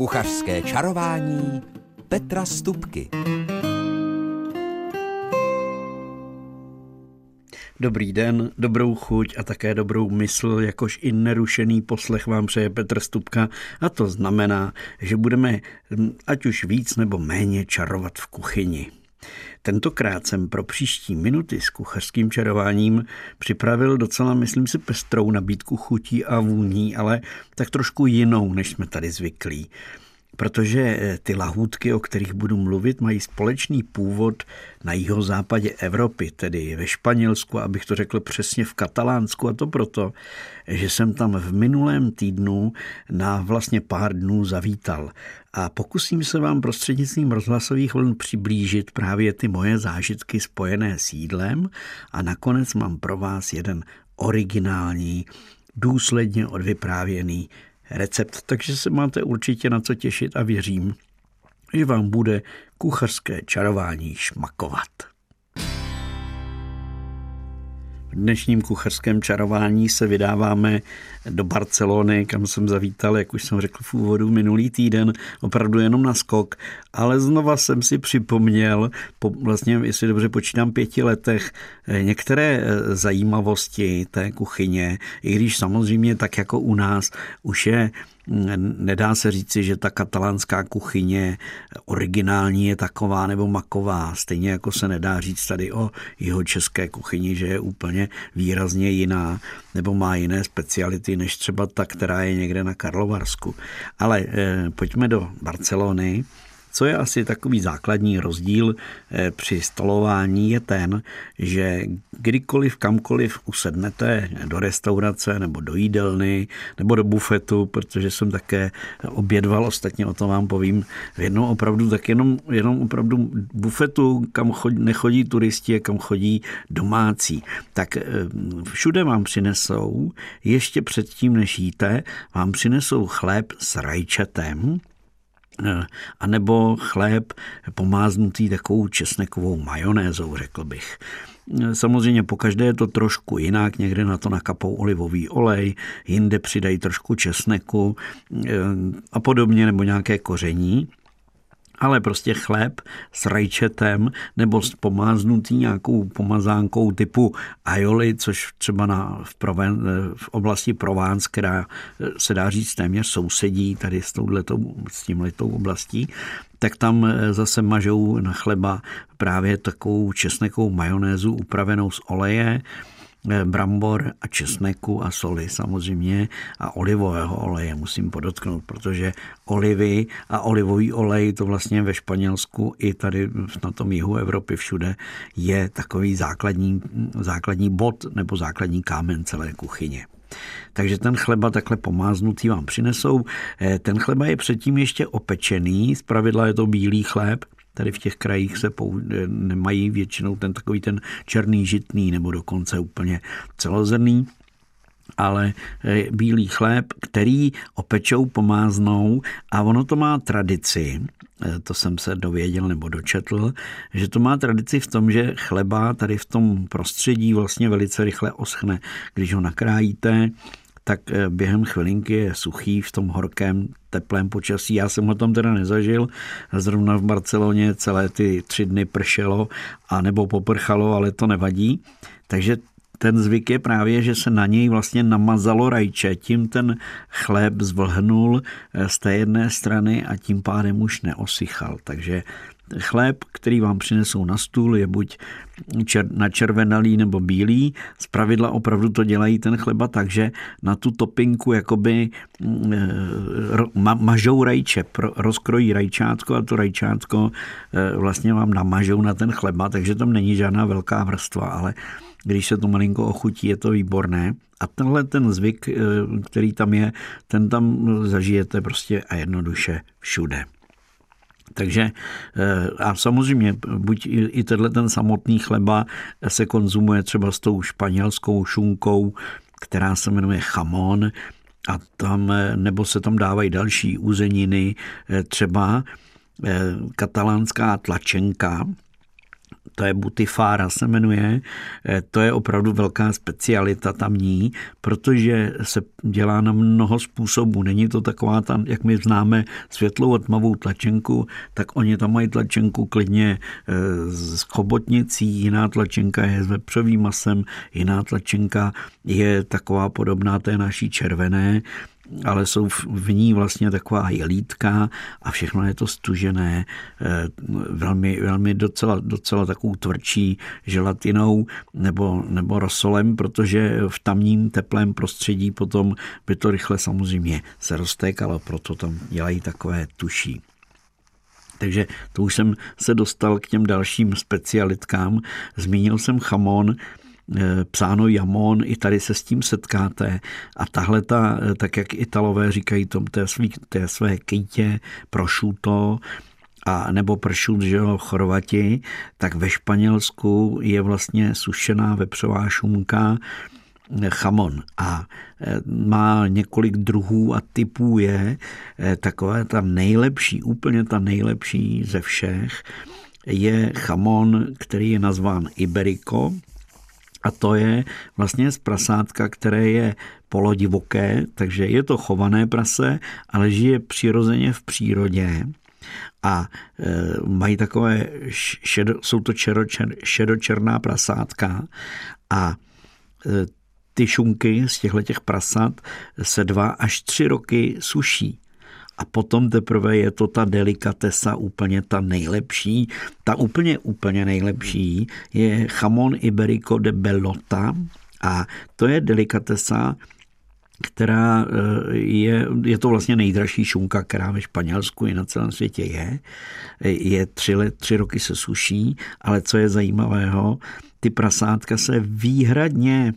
Kuchařské čarování Petra Stupky. Dobrý den, dobrou chuť a také dobrou mysl, jakož i nerušený poslech vám přeje Petr Stupka a to znamená, že budeme hm, ať už víc nebo méně čarovat v kuchyni. Tentokrát jsem pro příští minuty s kuchařským čarováním připravil docela, myslím si, pestrou nabídku chutí a vůní, ale tak trošku jinou, než jsme tady zvyklí protože eh, ty lahůdky, o kterých budu mluvit, mají společný původ na jihozápadě Evropy, tedy ve Španělsku, abych to řekl přesně v Katalánsku, a to proto, že jsem tam v minulém týdnu na vlastně pár dnů zavítal. A pokusím se vám prostřednictvím rozhlasových vln přiblížit právě ty moje zážitky spojené s jídlem a nakonec mám pro vás jeden originální, důsledně odvyprávěný recept, takže se máte určitě na co těšit a věřím, že vám bude kuchařské čarování šmakovat. V dnešním kuchařském čarování se vydáváme do Barcelony, kam jsem zavítal, jak už jsem řekl v úvodu, minulý týden, opravdu jenom na skok, ale znova jsem si připomněl, po, vlastně, jestli dobře počítám, pěti letech, eh, některé eh, zajímavosti té kuchyně, i když samozřejmě tak jako u nás už je Nedá se říci, že ta katalánská kuchyně originální je taková nebo maková. Stejně jako se nedá říct tady o jeho české kuchyni, že je úplně výrazně jiná nebo má jiné speciality než třeba ta, která je někde na Karlovarsku. Ale eh, pojďme do Barcelony. Co je asi takový základní rozdíl eh, při stolování je ten, že kdykoliv, kamkoliv usednete do restaurace nebo do jídelny nebo do bufetu, protože jsem také obědval, ostatně o tom vám povím, v jednom opravdu tak jenom, jenom opravdu bufetu, kam chodí, nechodí turisti, kam chodí domácí, tak eh, všude vám přinesou, ještě předtím, než jíte, vám přinesou chléb s rajčetem, anebo chléb pomáznutý takovou česnekovou majonézou, řekl bych. Eh, samozřejmě po každé je to trošku jinak, někde na to nakapou olivový olej, jinde přidají trošku česneku eh, a podobně, nebo nějaké koření ale prostě chléb s rajčetem nebo s pomáznutý nějakou pomazánkou typu aioli, což třeba na, v, Proven, v oblasti Provence, která se dá říct téměř sousedí tady s, touhletou, s tímhletou oblastí, tak tam zase mažou na chleba právě takovou česnekou majonézu upravenou z oleje, Eh, brambor a česneku a soli samozřejmě a olivového oleje musím podotknout, protože olivy a olivový olej to vlastně ve Španělsku i tady na tom jihu Evropy všude je takový základní, základní bod nebo základní kámen celé kuchyně. Takže ten chleba takhle pomáznutý vám přinesou. Eh, ten chleba je předtím ještě opečený, zpravidla je to bílý chléb, Tady v těch krajích se pou, nemají většinou ten takový ten černý žitný nebo dokonce úplně celozrný ale e, bílý chléb, který opečou, pomáznou a ono to má tradici, e, to jsem se dověděl nebo dočetl, že to má tradici v tom, že chleba tady v tom prostředí vlastně velice rychle oschne. Když ho nakrájíte, tak eh, během chvilinky je suchý v tom horkém, teplém počasí. Já jsem ho tam teda nezažil. Zrovna v Barceloně celé ty tři dny pršelo a nebo poprchalo, ale to nevadí. Takže ten zvyk je právě, že se na něj vlastně namazalo rajče, tím ten chléb zvlhnul eh, z té jedné strany a tím pádem už neosychal. Takže chléb, který vám přinesou na stůl, je buď čer, načervenalý nebo bílý. Z pravidla opravdu to dělají ten chleba tak, že na tu topinku jakoby mm, eh, ma, mažou rajče, rozkrojí rajčátko a to rajčátko eh, vlastně vám namažou na ten chleba, takže tam není žádná velká vrstva, ale když se to malinko ochutí, je to výborné. A tenhle ten zvyk, eh, který tam je, ten tam zažijete prostě a jednoduše všude. Takže eh, a samozřejmě buď i tenhle ten samotný chleba se konzumuje třeba s tou španělskou šunkou, která se jmenuje chamon, a tam, eh, nebo se tam dávají další uzeniny, třeba katalánská tlačenka, to je butifára se jmenuje, eh, to je opravdu velká specialita tamní, protože se dělá na mnoho způsobů. Není to taková tam, jak my známe světlou a tmavou tlačenku, tak oni tam mají tlačenku klidně s chobotnicí, jiná tlačenka je s vepřovým masem, jiná tlačenka je taková podobná té naší červené, ale jsou v ní vlastně taková jelítka a všechno je to stužené, eh, velmi, velmi docela, docela takovou tvrdší želatinou nebo, nebo rosolem, protože v tamním teplém prostředí potom by to rychle samozřejmě se roztékalo, proto tam dělají takové tuší. Takže to už jsem se dostal k těm dalším specialitkám. Zmínil jsem chamon, psáno jamon, i tady se s tím setkáte. A tahle ta, eh, tak jak Italové říkají tom té, svý, té své kytě, prošuto, a nebo pršut, že jo, chorvati, tak ve Španělsku je vlastně sušená vepřová šunka, eh, chamon a má několik druhů a typů je taková ta nejlepší, úplně ta nejlepší ze všech je chamon, který je nazván Iberico, a to je vlastně z prasátka, které je polodivoké, takže je to chované prase, ale žije přirozeně v přírodě. A e, mají takové, šedo, jsou to čeročer, šedočerná prasátka. A e, ty šunky z těchto těch prasat se dva až tři roky suší a potom teprve je to ta delikatesa úplně ta nejlepší. Ta úplně, úplně nejlepší je chamon iberico de bellota a to je delikatesa, která eh, je, je to vlastně nejdražší šunka, která ve Španělsku i na celém světě je. Je tři, let, tři roky se suší, ale co je zajímavého, ty prasátka se výhradně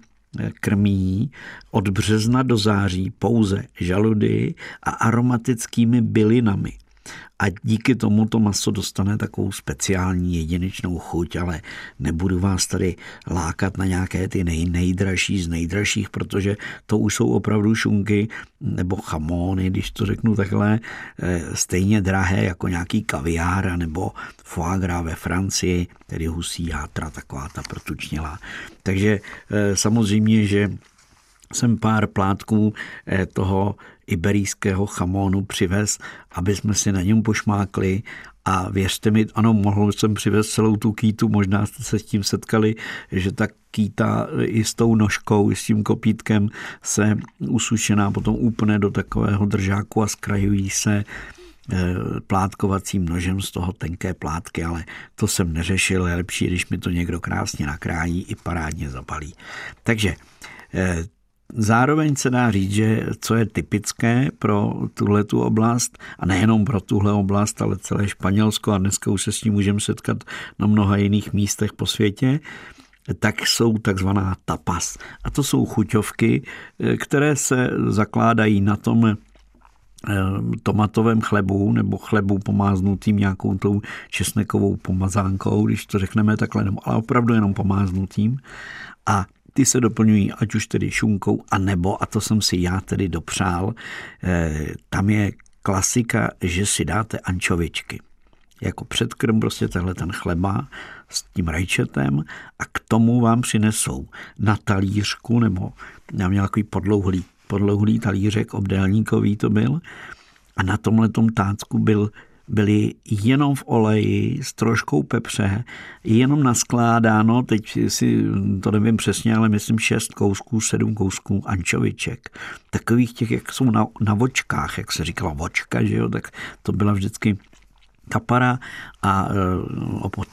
krmí od března do září pouze žaludy a aromatickými bylinami a díky tomu to maso dostane takovou speciální jedinečnou chuť, ale nebudu vás tady lákat na nějaké ty nej, nejdražší z nejdražších, protože to už jsou opravdu šunky nebo chamony, když to řeknu takhle, eh, stejně drahé jako nějaký kaviár nebo foie gras ve Francii, tedy husí játra, taková ta protučnělá. Takže eh, samozřejmě, že jsem pár plátků eh, toho iberijského chamónu přivez, aby jsme si na něm pošmákli a věřte mi, ano, mohl jsem přivez celou tu kýtu, možná jste se s tím setkali, že ta kýta i s tou nožkou, i s tím kopítkem se usušená potom úplně do takového držáku a zkrajují se eh, plátkovacím nožem z toho tenké plátky, ale to jsem neřešil, je lepší, když mi to někdo krásně nakrájí i parádně zabalí. Takže eh, Zároveň se dá říct, že co je typické pro tuhle tu oblast, a nejenom pro tuhle oblast, ale celé Španělsko, a dneska už se s tím můžeme setkat na mnoha jiných místech po světě, tak jsou takzvaná tapas. A to jsou chuťovky, které se zakládají na tom eh, tomatovém chlebu nebo chlebu pomáznutým nějakou tou česnekovou pomazánkou, když to řekneme takhle, ale opravdu jenom pomáznutým. A ty se doplňují ať už tedy šunkou, a nebo, a to jsem si já tedy dopřál, eh, tam je klasika, že si dáte ančovičky. Jako předkrm prostě tenhle ten chleba s tím rajčetem a k tomu vám přinesou na talířku, nebo já měl takový podlouhlý, podlouhlý talířek, obdélníkový to byl, a na tomhle tácku byl byly jenom v oleji s troškou pepře, jenom naskládáno, teď si to nevím přesně, ale myslím šest kousků, sedm kousků ančoviček. Takových těch, jak jsou na, na vočkách, jak se říkala vočka, že jo, tak to byla vždycky kapara a e,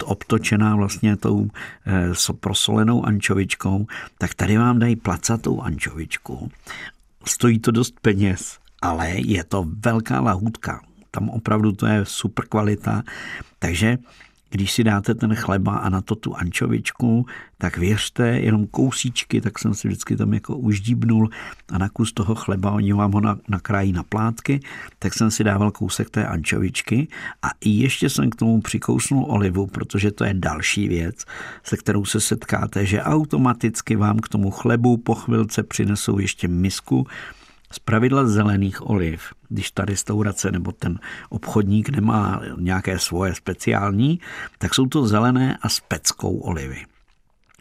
obtočená vlastně tou e, prosolenou ančovičkou, tak tady vám dají placatou ančovičku. Stojí to dost peněz, ale je to velká lahůdka tam opravdu to je super kvalita. Takže když si dáte ten chleba a na to tu ančovičku, tak věřte, jenom kousíčky, tak jsem si vždycky tam jako uždíbnul a na kus toho chleba, oni vám ho nakrájí na plátky, tak jsem si dával kousek té ančovičky a i ještě jsem k tomu přikousnul olivu, protože to je další věc, se kterou se setkáte, že automaticky vám k tomu chlebu po chvilce přinesou ještě misku z pravidla zelených oliv, když ta restaurace nebo ten obchodník nemá nějaké svoje speciální, tak jsou to zelené a s peckou olivy.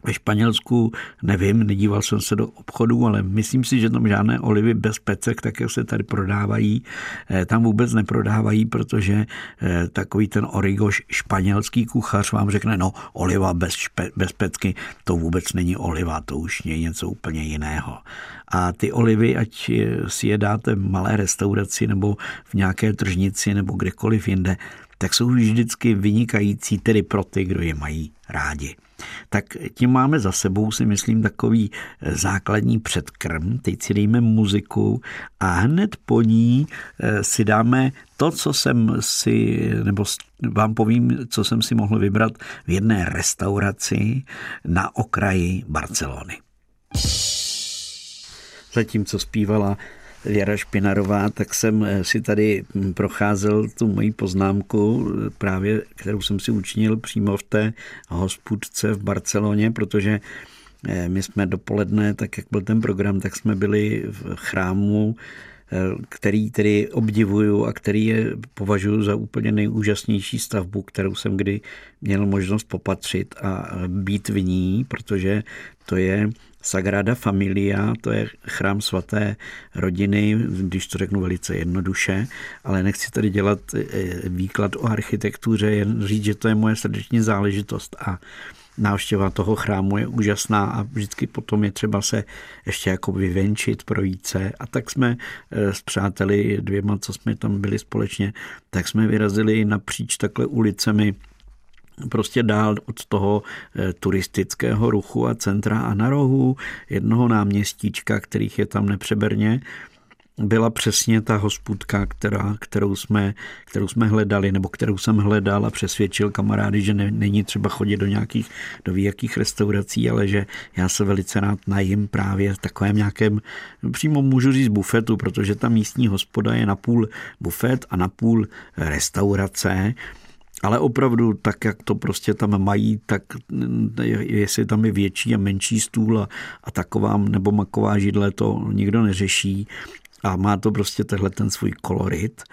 Ve Španělsku nevím, nedíval jsem se do obchodu, ale myslím si, že tam žádné olivy bez pecek, tak jak se tady prodávají, eh, tam vůbec neprodávají, protože eh, takový ten origoš španělský kuchař vám řekne, no oliva bez, špe, bez pecky, to vůbec není oliva, to už je něco úplně jiného. A ty olivy, ať si je dáte v malé restauraci nebo v nějaké tržnici nebo kdekoliv jinde, tak jsou vždycky vynikající tedy pro ty, kdo je mají rádi. Tak tím máme za sebou, si myslím, takový eh, základní předkrm. Teď si dejme muziku a hned po ní eh, si dáme to, co jsem si, nebo vám povím, co jsem si mohl vybrat v jedné restauraci na okraji Barcelony. Zatímco zpívala Věra Špinarová, tak jsem eh, si tady hm, procházel tu moji poznámku, eh, právě kterou jsem si učinil přímo v té hospůdce v Barceloně, protože eh, my jsme dopoledne, tak jak byl ten program, tak jsme byli v chrámu který tedy obdivuju a který je považuji za úplně nejúžasnější stavbu, kterou jsem kdy měl možnost popatřit a být v ní, protože to je Sagrada Familia, to je chrám svaté rodiny, když to řeknu velice jednoduše, ale nechci tady dělat eh, výklad o architektuře, jen říct, že to je moje srdeční záležitost a návštěva toho chrámu je úžasná a vždycky potom je třeba se ještě jako vyvenčit, projít se. A tak jsme eh, s přáteli dvěma, co jsme tam byli společně, tak jsme vyrazili napříč takhle ulicemi prostě dál od toho eh, turistického ruchu a centra a na rohu jednoho náměstíčka, kterých je tam nepřeberně, byla přesně ta hospůdka, která, kterou, jsme, kterou jsme hledali, nebo kterou jsem hledal a přesvědčil kamarády, že ne, není třeba chodit do nějakých, do jakých restaurací, ale že já se velice rád najím právě v takovém nějakém, přímo můžu říct bufetu, protože ta místní hospoda je napůl bufet a napůl restaurace, ale opravdu tak, jak to prostě tam mají, tak jestli tam je větší a menší stůl a, a taková nebo maková židle, to nikdo neřeší a má to prostě tenhle ten svůj kolorit.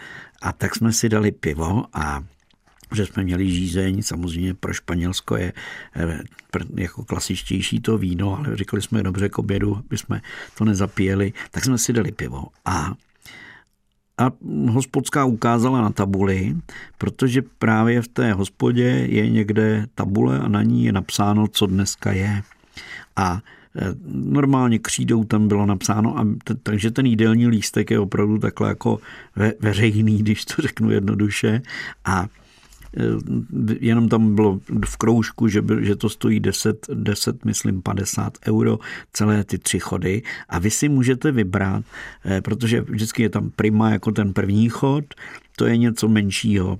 A tak jsme si dali pivo a že jsme měli žízeň, samozřejmě pro Španělsko je eh, jako klasičtější to víno, ale říkali jsme dobře k obědu, aby jsme to nezapíjeli, tak jsme si dali pivo. A a hospodská ukázala na tabuli, protože právě v té hospodě je někde tabule a na ní je napsáno, co dneska je. A e, normálně křídou tam bylo napsáno, a t- takže ten jídelní lístek je opravdu takhle jako ve, veřejný, když to řeknu jednoduše. A jenom tam bylo v kroužku, že, by, že to stojí 10, 10, myslím 50 euro, celé ty tři chody a vy si můžete vybrat, eh, protože vždycky je tam prima jako ten první chod, to je něco menšího.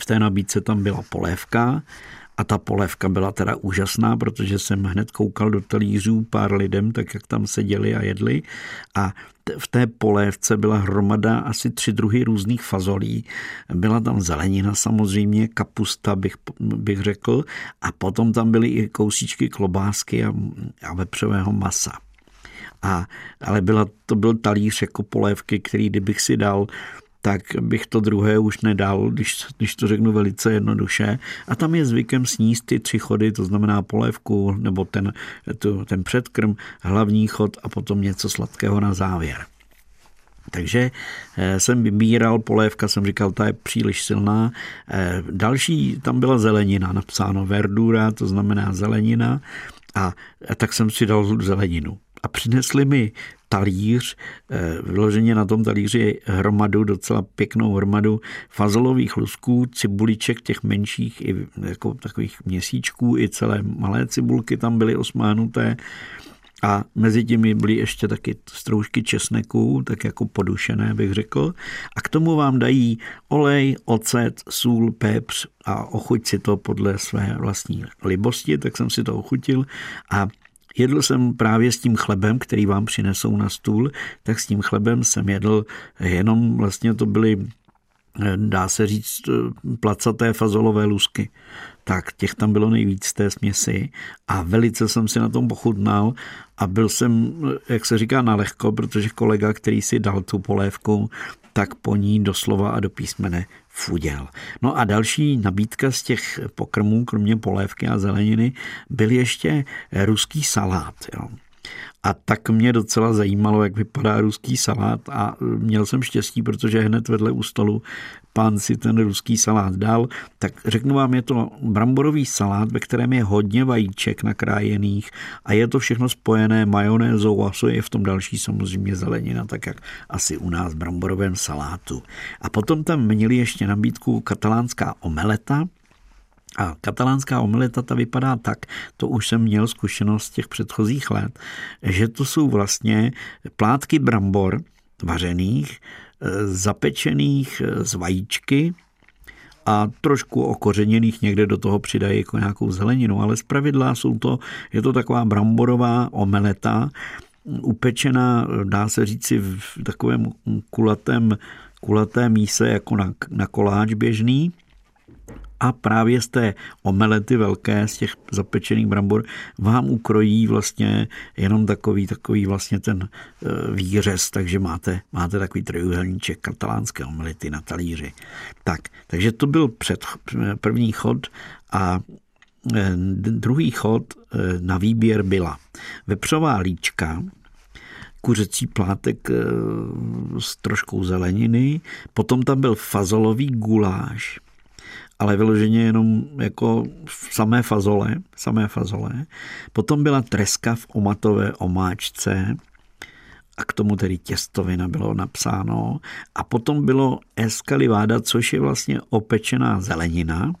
V té nabídce tam byla polévka a ta polévka byla teda úžasná, protože jsem hned koukal do talířů pár lidem, tak jak tam seděli a jedli. A v té polévce byla hromada asi tři druhy různých fazolí. Byla tam zelenina samozřejmě, kapusta bych, bych řekl, a potom tam byly i kousíčky klobásky a, a vepřového masa. A, ale byla, to byl talíř jako polévky, který kdybych si dal tak bych to druhé už nedal, když, když to řeknu velice jednoduše. A tam je zvykem sníst ty tři chody, to znamená polévku nebo ten, to, ten předkrm, hlavní chod a potom něco sladkého na závěr. Takže eh, jsem vybíral polévka, jsem říkal, ta je příliš silná. Eh, další, tam byla zelenina, napsáno verdura, to znamená zelenina. A, a tak jsem si dal zeleninu. A přinesli mi talíř, eh, vyloženě na tom talíři hromadu, docela pěknou hromadu fazolových lusků, cibuliček těch menších, i jako takových měsíčků, i celé malé cibulky tam byly osmánuté. A mezi těmi byly ještě taky stroužky česneku, tak jako podušené bych řekl. A k tomu vám dají olej, ocet, sůl, pepř a ochuť si to podle své vlastní libosti, tak jsem si to ochutil. A Jedl jsem právě s tím chlebem, který vám přinesou na stůl, tak s tím chlebem jsem jedl jenom vlastně to byly dá se říct, placaté fazolové lusky. Tak těch tam bylo nejvíc té směsi a velice jsem si na tom pochutnal a byl jsem, jak se říká, na lehko, protože kolega, který si dal tu polévku, tak po ní doslova a do písmene fuděl. No a další nabídka z těch pokrmů, kromě polévky a zeleniny, byl ještě ruský salát. Jo. A tak mě docela zajímalo, jak vypadá ruský salát a měl jsem štěstí, protože hned vedle u stolu pán si ten ruský salát dal. Tak řeknu vám, je to bramborový salát, ve kterém je hodně vajíček nakrájených a je to všechno spojené majonézou a je v tom další samozřejmě zelenina, tak jak asi u nás v bramborovém salátu. A potom tam měli ještě nabídku katalánská omeleta, a katalánská omeleta ta vypadá tak, to už jsem měl zkušenost z těch předchozích let, že to jsou vlastně plátky brambor vařených, e, zapečených z vajíčky a trošku okořeněných někde do toho přidají jako nějakou zeleninu, ale zpravidla jsou to, je to taková bramborová omeleta, upečená, dá se říci, v takovém kulatém, kulaté míse jako na, na koláč běžný, a právě z té omelety velké, z těch zapečených brambor, vám ukrojí vlastně jenom takový, takový vlastně ten e, výřez, takže máte, máte takový trojuhelníček katalánské omelety na talíři. Tak, takže to byl před, první chod a e, druhý chod e, na výběr byla vepřová líčka, kuřecí plátek s troškou zeleniny, potom tam byl fazolový guláš, ale vyloženě jenom jako samé fazole, samé fazole. Potom byla treska v omatové omáčce, a k tomu tedy těstovina bylo napsáno. A potom bylo escalivada, což je vlastně opečená zelenina,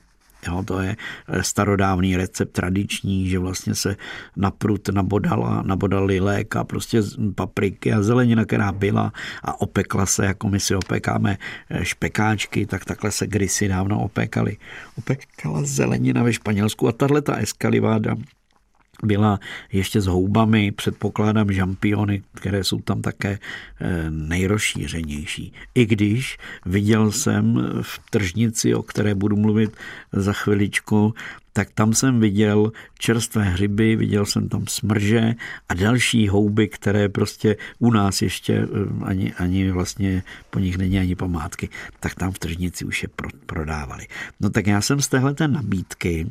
Jo, to je eh, starodávný recept tradiční, že vlastně se na prut nabodala, nabodali lék a prostě papriky a zelenina, která byla a opekla se, jako my si opekáme eh, špekáčky, tak takhle se kdysi dávno opekali. Opekala zelenina ve Španělsku a tahle ta eskaliváda byla ještě s houbami, předpokládám žampiony, které jsou tam také eh, nejrozšířenější. I když viděl jsem v tržnici, o které budu mluvit za chviličku, tak tam jsem viděl čerstvé hřiby, viděl jsem tam smrže a další houby, které prostě u nás ještě eh, ani, ani vlastně po nich není ani památky, tak tam v tržnici už je prodávali. No tak já jsem z téhle nabídky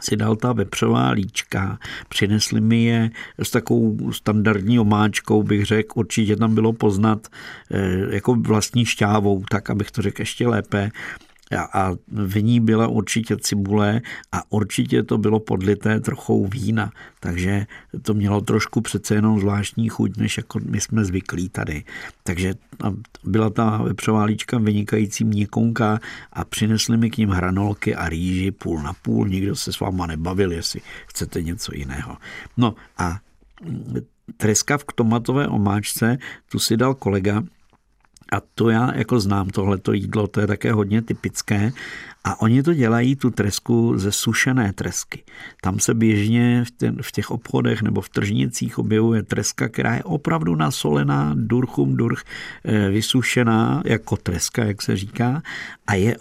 si dal ta vepřová líčka, přinesli mi je s takovou standardní omáčkou, bych řekl, určitě tam bylo poznat eh, jako vlastní šťávou, tak abych to řekl ještě lépe, a v ní byla určitě cibule a určitě to bylo podlité trochou vína, takže to mělo trošku přece jenom zvláštní chuť, než jako my jsme zvyklí tady. Takže byla ta vepřová líčka vynikající měkonka a přinesli mi k ním hranolky a rýži půl na půl, nikdo se s váma nebavil, jestli chcete něco jiného. No a treska v tomatové omáčce, tu si dal kolega, a to já jako znám tohleto jídlo, to je také hodně typické. A oni to dělají, tu tresku ze sušené tresky. Tam se běžně v, těch obchodech nebo v tržnicích objevuje treska, která je opravdu nasolená, durchum durch, eh, vysušená jako treska, jak se říká, a je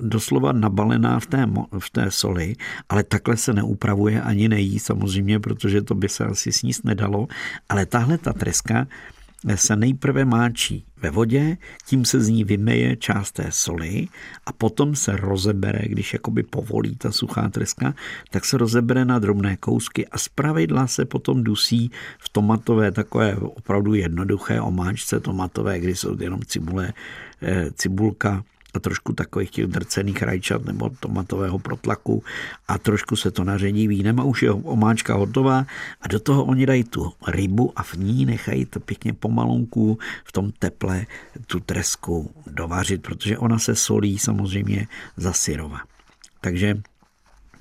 doslova nabalená v té, v té soli, ale takhle se neupravuje ani nejí samozřejmě, protože to by se asi sníst nedalo. Ale tahle ta treska se nejprve máčí ve vodě, tím se z ní vymeje část té soli a potom se rozebere, když jakoby povolí ta suchá treska, tak se rozebere na drobné kousky a zpravidla se potom dusí v tomatové takové opravdu jednoduché omáčce tomatové, kdy jsou jenom cibule, eh, cibulka, a trošku takových těch drcených rajčat nebo tomatového protlaku a trošku se to naředí vínem a už je omáčka hotová a do toho oni dají tu rybu a v ní nechají to pěkně pomalonku v tom teple tu tresku dovařit, protože ona se solí samozřejmě za syrova. Takže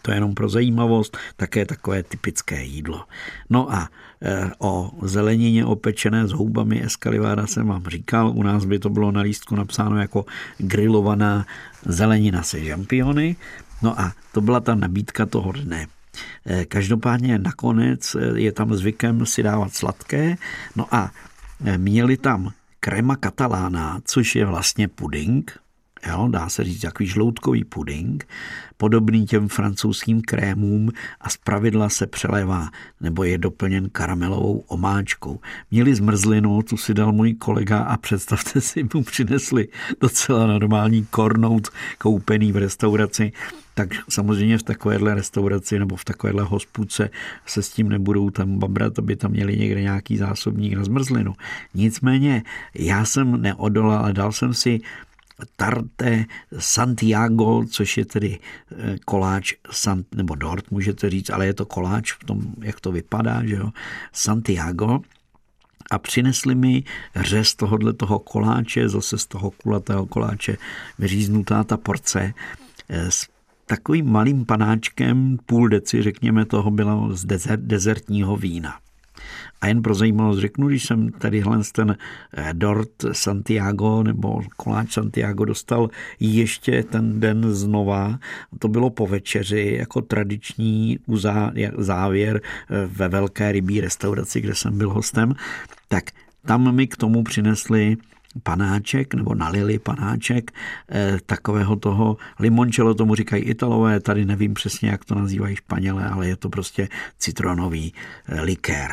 to je jenom pro zajímavost, také takové typické jídlo. No a e, o zelenině opečené s houbami eskaliváda jsem vám říkal, u nás by to bylo na lístku napsáno jako grilovaná zelenina se žampiony. No a to byla ta nabídka toho dne. E, každopádně nakonec e, je tam zvykem si dávat sladké. No a měli tam krema katalána, což je vlastně puding, jo, dá se říct takový žloutkový puding, podobný těm francouzským krémům a zpravidla se přelévá nebo je doplněn karamelovou omáčkou. Měli zmrzlinu, tu si dal můj kolega a představte si, mu přinesli docela normální kornout koupený v restauraci, tak samozřejmě v takovéhle restauraci nebo v takovéhle hospůdce se s tím nebudou tam babrat, aby tam měli někde nějaký zásobník na zmrzlinu. Nicméně já jsem neodolal a dal jsem si Tarte Santiago, což je tedy eh, koláč, nebo dort můžete říct, ale je to koláč v tom, jak to vypadá, že jo, Santiago, a přinesli mi řez tohohle toho koláče, zase z toho kulatého koláče vyříznutá ta porce eh, s takovým malým panáčkem, půl deci, řekněme, toho bylo z dezert, dezertního vína. A jen pro zajímavost řeknu, když jsem tadyhle ten eh, dort Santiago nebo koláč Santiago dostal ještě ten den znova, to bylo po večeři jako tradiční závěr eh, ve velké rybí restauraci, kde jsem byl hostem, tak tam mi k tomu přinesli panáček, nebo nalili panáček eh, takového toho limoncello, tomu říkají italové, tady nevím přesně, jak to nazývají španělé, ale je to prostě citronový likér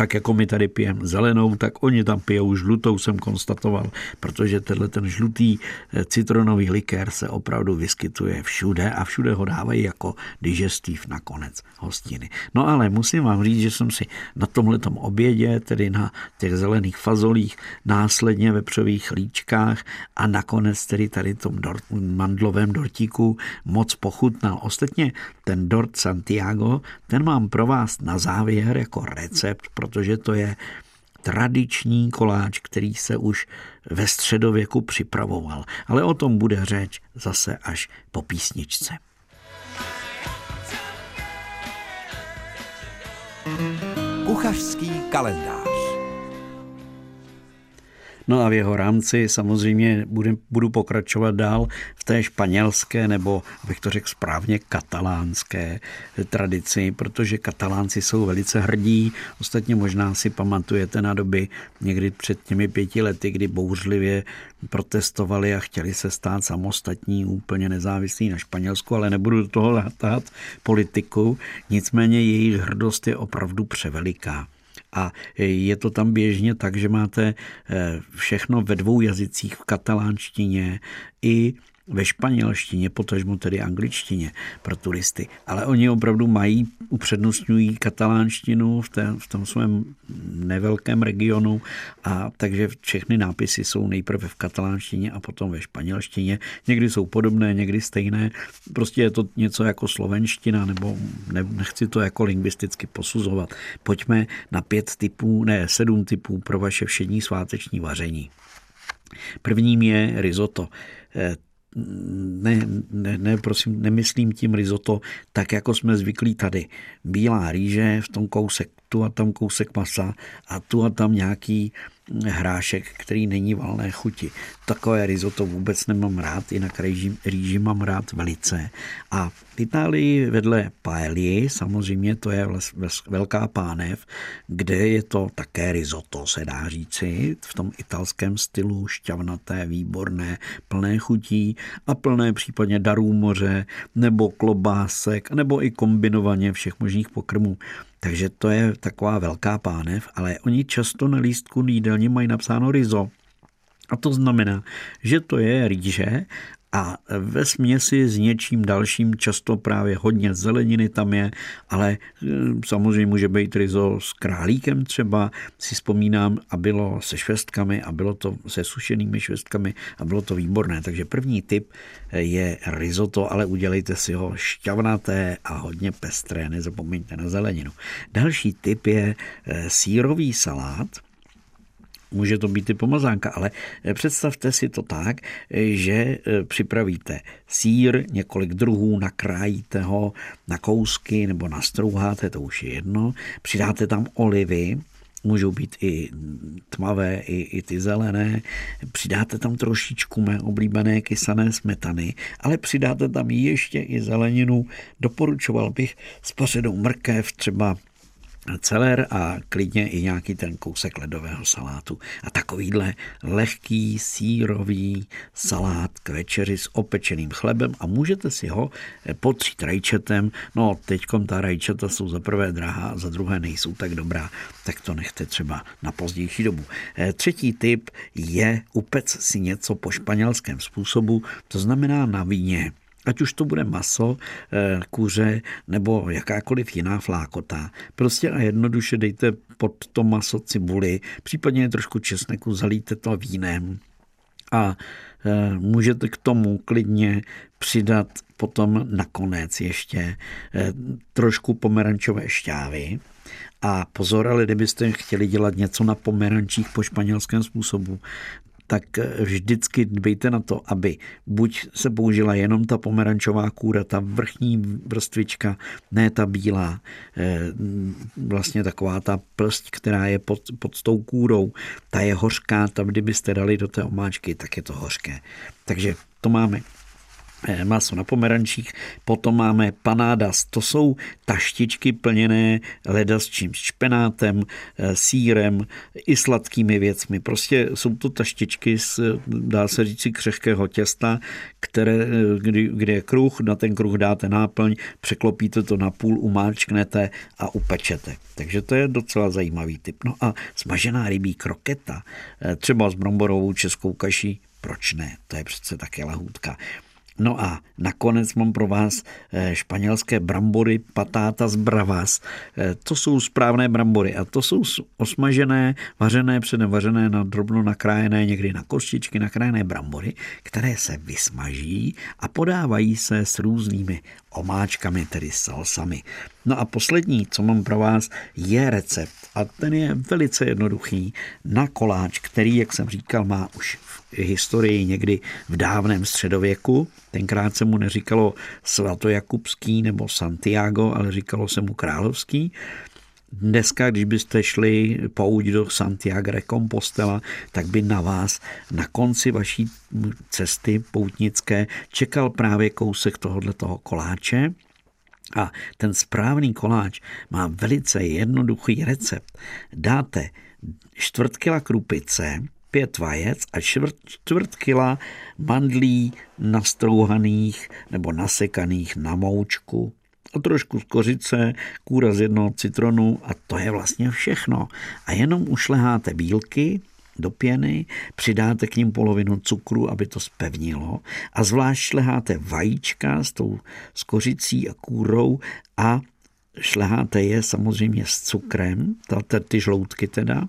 tak jako my tady pijeme zelenou, tak oni tam pijou žlutou, jsem konstatoval, protože tenhle ten žlutý eh, citronový likér se opravdu vyskytuje všude a všude ho dávají jako digestiv nakonec hostiny. No ale musím vám říct, že jsem si na tomhletom obědě, tedy na těch zelených fazolích, následně vepřových líčkách a nakonec tedy tady tom dort, mandlovém dortíku moc pochutnal. Ostatně ten dort Santiago, ten mám pro vás na závěr jako recept, protože to je tradiční koláč, který se už ve středověku připravoval. Ale o tom bude řeč zase až po písničce. Kuchařský kalendář No a v jeho rámci samozřejmě budu, budu pokračovat dál v té španělské nebo, abych to řekl správně, katalánské tradici, protože katalánci jsou velice hrdí. Ostatně možná si pamatujete na doby někdy před těmi pěti lety, kdy bouřlivě protestovali a chtěli se stát samostatní, úplně nezávislí na Španělsku, ale nebudu do toho látát politiku. Nicméně jejich hrdost je opravdu převeliká. A je to tam běžně tak, že máte eh, všechno ve dvou jazycích v katalánštině i ve španělštině, potažmo tedy angličtině pro turisty. Ale oni opravdu mají, upřednostňují katalánštinu v, té, v tom svém nevelkém regionu a takže všechny nápisy jsou nejprve v katalánštině a potom ve španělštině. Někdy jsou podobné, někdy stejné. Prostě je to něco jako slovenština, nebo ne, nechci to jako lingvisticky posuzovat. Pojďme na pět typů, ne, sedm typů pro vaše všední sváteční vaření. Prvním je risotto eh, ne, ne, ne, prosím, nemyslím tím risotto tak, jako jsme zvyklí tady. Bílá rýže, v tom kousek tu a tam kousek masa a tu a tam nějaký hrášek, který není valné chuti. Takové risotto vůbec nemám rád, jinak rýži, rýži mám rád velice. A v Itálii vedle paelly, samozřejmě to je velká pánev, kde je to také risotto, se dá říci, v tom italském stylu, šťavnaté, výborné, plné chutí a plné případně darů moře, nebo klobásek, nebo i kombinovaně všech možných pokrmů. Takže to je taková velká pánev, ale oni často na lístku jídelně mají napsáno rizo. A to znamená, že to je rýže a ve směsi s něčím dalším, často právě hodně zeleniny tam je, ale eh, samozřejmě může být rizo s králíkem třeba, si vzpomínám, a bylo se švestkami a bylo to se sušenými švestkami a bylo to výborné. Takže první tip eh, je risotto, ale udělejte si ho šťavnaté a hodně pestré, nezapomeňte na zeleninu. Další tip je eh, sírový salát, může to být i pomazánka, ale eh, představte si to tak, eh, že eh, připravíte sír, několik druhů, nakrájíte ho na kousky nebo nastrouháte, to už je jedno, přidáte tam olivy, můžou být i tmavé, i, i ty zelené. Přidáte tam trošičku mé oblíbené kysané smetany, ale přidáte tam ještě i zeleninu. Doporučoval bych s pořadou mrkev, třeba celer a klidně i nějaký ten kousek ledového salátu. A takovýhle lehký sírový salát k večeři s opečeným chlebem a můžete si ho potřít rajčetem. No, teďkom ta rajčata jsou za prvé drahá a za druhé nejsou tak dobrá, tak to nechte třeba na pozdější dobu. Eh, třetí typ je upec si něco po španělském způsobu, to znamená na víně. Ať už to bude maso, eh, kuře nebo jakákoliv jiná flákota. Prostě a jednoduše dejte pod to maso cibuli, případně trošku česneku, zalíte to vínem a eh, můžete k tomu klidně přidat potom nakonec ještě eh, trošku pomerančové šťávy. A pozor, ale kdybyste chtěli dělat něco na pomerančích po španělském způsobu, tak vždycky dbejte na to, aby buď se použila jenom ta pomerančová kůra, ta vrchní vrstvička, ne ta bílá, eh, vlastně taková ta plst, která je pod, pod tou kůrou, ta je hořká, tam kdybyste dali do té omáčky, tak je to hořké. Takže to máme Eh, maso na pomerančích, potom máme panádas, to jsou taštičky plněné leda s čím, špenátem, eh, sírem i sladkými věcmi. Prostě jsou to taštičky s, dá se říct, křehkého těsta, které, eh, kdy, kdy je kruh, na ten kruh dáte náplň, překlopíte to na půl, umáčknete a upečete. Takže to je docela zajímavý typ. No a smažená rybí kroketa, třeba s bromborovou českou kaší, proč ne? To je přece také lahůdka. No a nakonec mám pro vás eh, španělské brambory z bravas. Eh, to jsou správné brambory a to jsou osmažené, vařené, předem vařené na drobno nakrájené, někdy na kostičky nakrájené brambory, které se vysmaží a podávají se s různými omáčkami, tedy salsami. No a poslední, co mám pro vás, je recept a ten je velice jednoduchý na koláč, který, jak jsem říkal, má už v historii někdy v dávném středověku. Tenkrát se mu neříkalo svatojakubský nebo Santiago, ale říkalo se mu královský. Dneska, když byste šli pouť do Santiago de Compostela, tak by na vás na konci vaší cesty poutnické čekal právě kousek tohoto toho koláče. A ten správný koláč má velice jednoduchý recept. Dáte čtvrt kila krupice, pět vajec a čtvrt, čtvrt kila mandlí nastrouhaných nebo nasekaných na moučku trošku z kořice, kůra z jednoho citronu a to je vlastně všechno. A jenom ušleháte bílky do pěny, přidáte k ním polovinu cukru, aby to spevnilo a zvlášť šleháte vajíčka s tou s kořicí a kůrou a šleháte je samozřejmě s cukrem, ty žloutky teda,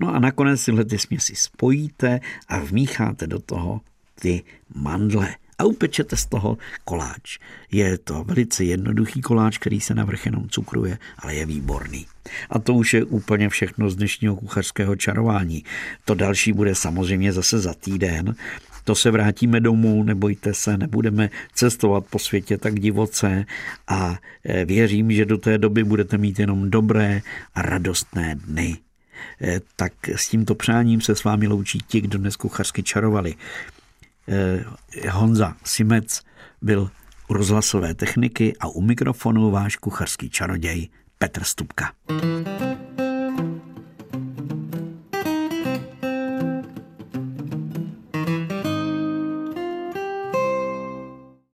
No a nakonec tyhle ty směsi spojíte a vmícháte do toho ty mandle a upečete z toho koláč. Je to velice jednoduchý koláč, který se navrch jenom cukruje, ale je výborný. A to už je úplně všechno z dnešního kuchařského čarování. To další bude samozřejmě zase za týden. To se vrátíme domů, nebojte se, nebudeme cestovat po světě tak divoce a e, věřím, že do té doby budete mít jenom dobré a radostné dny. Eh, tak s tímto přáním se s vámi loučí ti, kdo dnes kuchařsky čarovali. Eh, Honza Simec byl u rozhlasové techniky a u mikrofonu váš kuchařský čaroděj Petr Stupka.